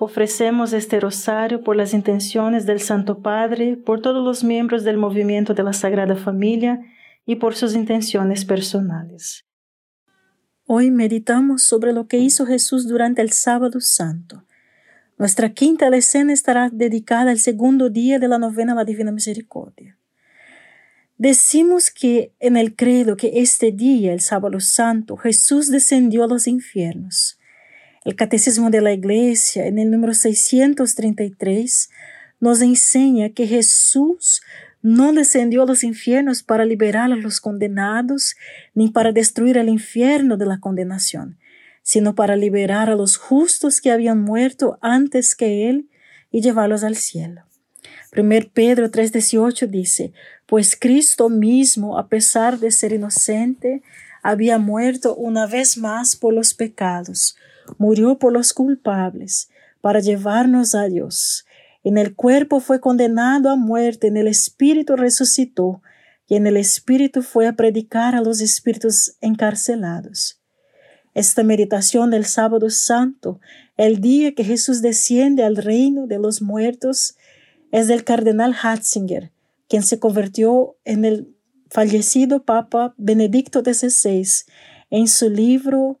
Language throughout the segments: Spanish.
Ofrecemos este rosario por las intenciones del Santo Padre, por todos los miembros del movimiento de la Sagrada Familia y por sus intenciones personales. Hoy meditamos sobre lo que hizo Jesús durante el sábado santo. Nuestra quinta escena estará dedicada al segundo día de la novena a la Divina Misericordia. Decimos que en el credo que este día, el sábado santo, Jesús descendió a los infiernos el Catecismo de la Iglesia, en el número 633, nos enseña que Jesús no descendió a los infiernos para liberar a los condenados, ni para destruir el infierno de la condenación, sino para liberar a los justos que habían muerto antes que Él y llevarlos al cielo. 1 Pedro 3:18 dice, pues Cristo mismo, a pesar de ser inocente, había muerto una vez más por los pecados, murió por los culpables, para llevarnos a Dios. En el cuerpo fue condenado a muerte, en el espíritu resucitó, y en el espíritu fue a predicar a los espíritus encarcelados. Esta meditación del sábado santo, el día que Jesús desciende al reino de los muertos, es del cardenal Hatzinger, quien se convirtió en el fallecido Papa Benedicto XVI en su libro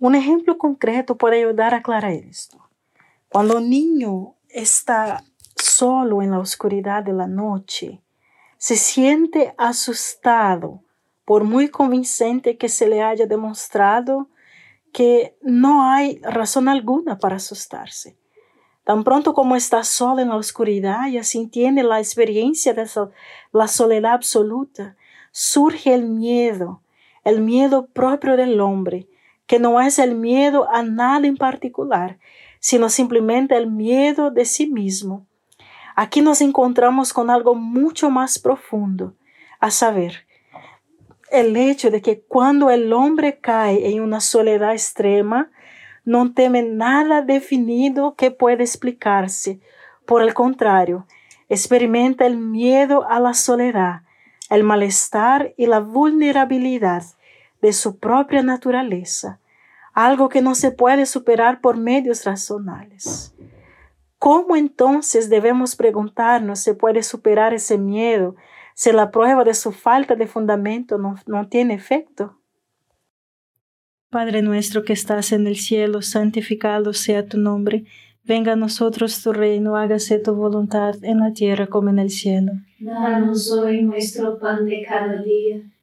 Un ejemplo concreto puede ayudar a aclarar esto. Cuando un niño está solo en la oscuridad de la noche, se siente asustado por muy convincente que se le haya demostrado que no hay razón alguna para asustarse. Tan pronto como está sola en la oscuridad y así tiene la experiencia de la soledad absoluta, surge el miedo, el miedo propio del hombre, que no es el miedo a nada en particular, sino simplemente el miedo de sí mismo. Aquí nos encontramos con algo mucho más profundo, a saber, el hecho de que cuando el hombre cae en una soledad extrema, no teme nada definido que pueda explicarse. Por el contrario, experimenta el miedo a la soledad, el malestar y la vulnerabilidad de su propia naturaleza, algo que no se puede superar por medios racionales. ¿Cómo entonces debemos preguntarnos si puede superar ese miedo si la prueba de su falta de fundamento no, no tiene efecto? Padre nuestro que estás en el cielo, santificado sea tu nombre. Venga a nosotros tu reino, hágase tu voluntad en la tierra como en el cielo. Danos hoy nuestro pan de cada día,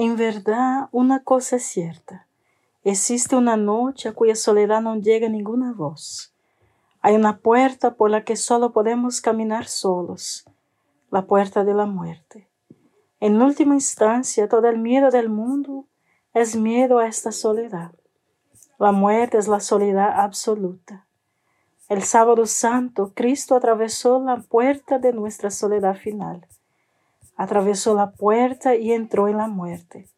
En verdad, una cosa es cierta. Existe una noche a cuya soledad no llega ninguna voz. Hay una puerta por la que solo podemos caminar solos, la puerta de la muerte. En última instancia, todo el miedo del mundo es miedo a esta soledad. La muerte es la soledad absoluta. El sábado santo, Cristo atravesó la puerta de nuestra soledad final. Atravesó la puerta y entró en la muerte,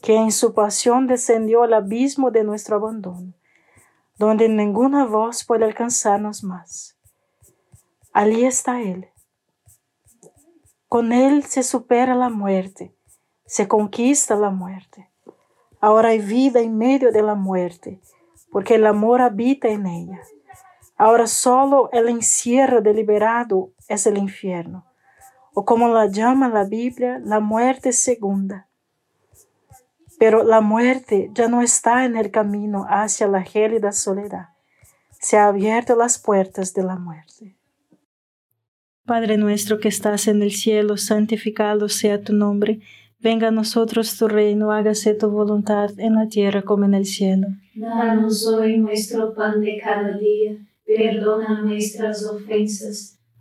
que en su pasión descendió al abismo de nuestro abandono, donde ninguna voz puede alcanzarnos más. Allí está Él. Con Él se supera la muerte, se conquista la muerte. Ahora hay vida en medio de la muerte, porque el amor habita en ella. Ahora solo el encierro deliberado es el infierno, o como la llama la Biblia, la muerte segunda. Pero la muerte ya no está en el camino hacia la gélida soledad. Se han abierto las puertas de la muerte. Padre nuestro que estás en el cielo, santificado sea tu nombre. Venga a nosotros tu reino, hágase tu voluntad en la tierra como en el cielo. Danos hoy nuestro pan de cada día perdona nuestras ofensas,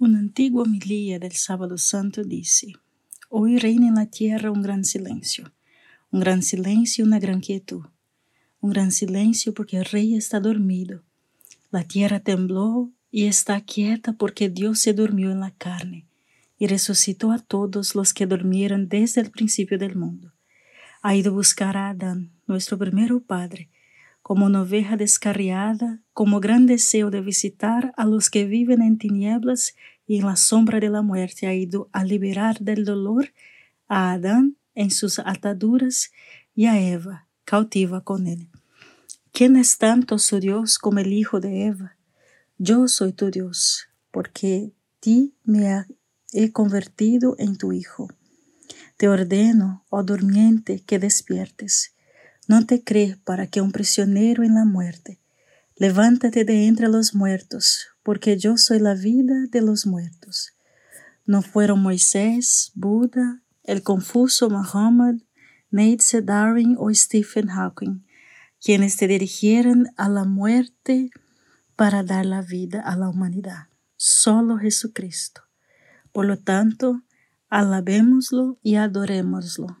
Una antigua homilía del sábado santo dice, Hoy reina en la tierra un gran silencio, un gran silencio y una gran quietud, un gran silencio porque el rey está dormido, la tierra tembló y está quieta porque Dios se durmió en la carne y resucitó a todos los que durmieron desde el principio del mundo. Ha ido a buscar a Adán, nuestro primero padre, como una oveja descarriada, como gran deseo de visitar a los que viven en tinieblas y en la sombra de la muerte, ha ido a liberar del dolor a Adán en sus ataduras y a Eva, cautiva con él. ¿Quién es tanto su Dios como el hijo de Eva? Yo soy tu Dios, porque ti me he convertido en tu hijo. Te ordeno, oh durmiente, que despiertes. No te crees para que un prisionero en la muerte. Levántate de entre los muertos, porque yo soy la vida de los muertos. No fueron Moisés, Buda, el confuso Muhammad, Nietzsche, Darwin o Stephen Hawking, quienes te dirigieron a la muerte para dar la vida a la humanidad. Solo Jesucristo. Por lo tanto, alabémoslo y adorémoslo.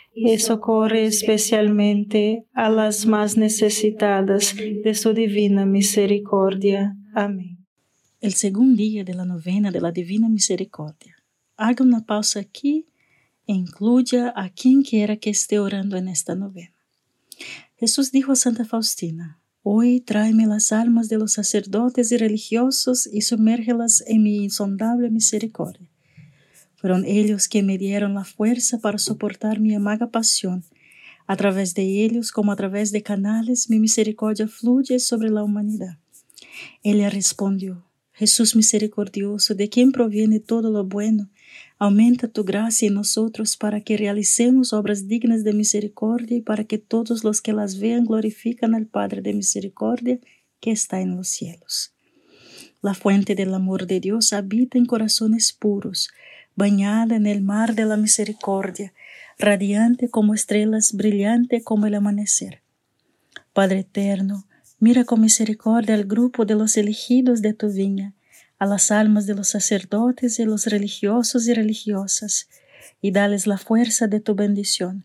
y socorre especialmente a las más necesitadas de su divina misericordia. Amén. El segundo día de la novena de la Divina Misericordia. Haga una pausa aquí e incluya a quien quiera que esté orando en esta novena. Jesús dijo a Santa Faustina, Hoy tráeme las almas de los sacerdotes y religiosos y sumérgelas en mi insondable misericordia. Fueron ellos que me dieron la fuerza para soportar mi amarga pasión. A través de ellos, como a través de canales, mi misericordia fluye sobre la humanidad. Ella respondió, Jesús misericordioso, de quien proviene todo lo bueno, aumenta tu gracia en nosotros para que realicemos obras dignas de misericordia y para que todos los que las vean glorifican al Padre de misericordia que está en los cielos. La fuente del amor de Dios habita en corazones puros, bañada en el mar de la misericordia, radiante como estrellas, brillante como el amanecer. Padre eterno, mira con misericordia al grupo de los elegidos de tu viña, a las almas de los sacerdotes y los religiosos y religiosas, y dales la fuerza de tu bendición.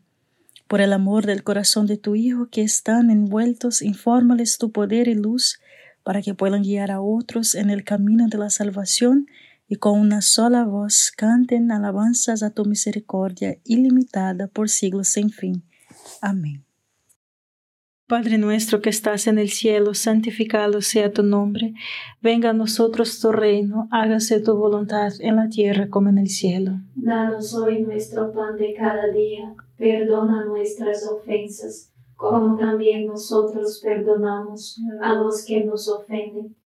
Por el amor del corazón de tu Hijo que están envueltos, infórmales tu poder y luz, para que puedan guiar a otros en el camino de la salvación y con una sola voz canten alabanzas a tu misericordia ilimitada por siglos sin fin. Amén. Padre nuestro que estás en el cielo, santificado sea tu nombre. Venga a nosotros tu reino, hágase tu voluntad en la tierra como en el cielo. Danos hoy nuestro pan de cada día, perdona nuestras ofensas, como también nosotros perdonamos a los que nos ofenden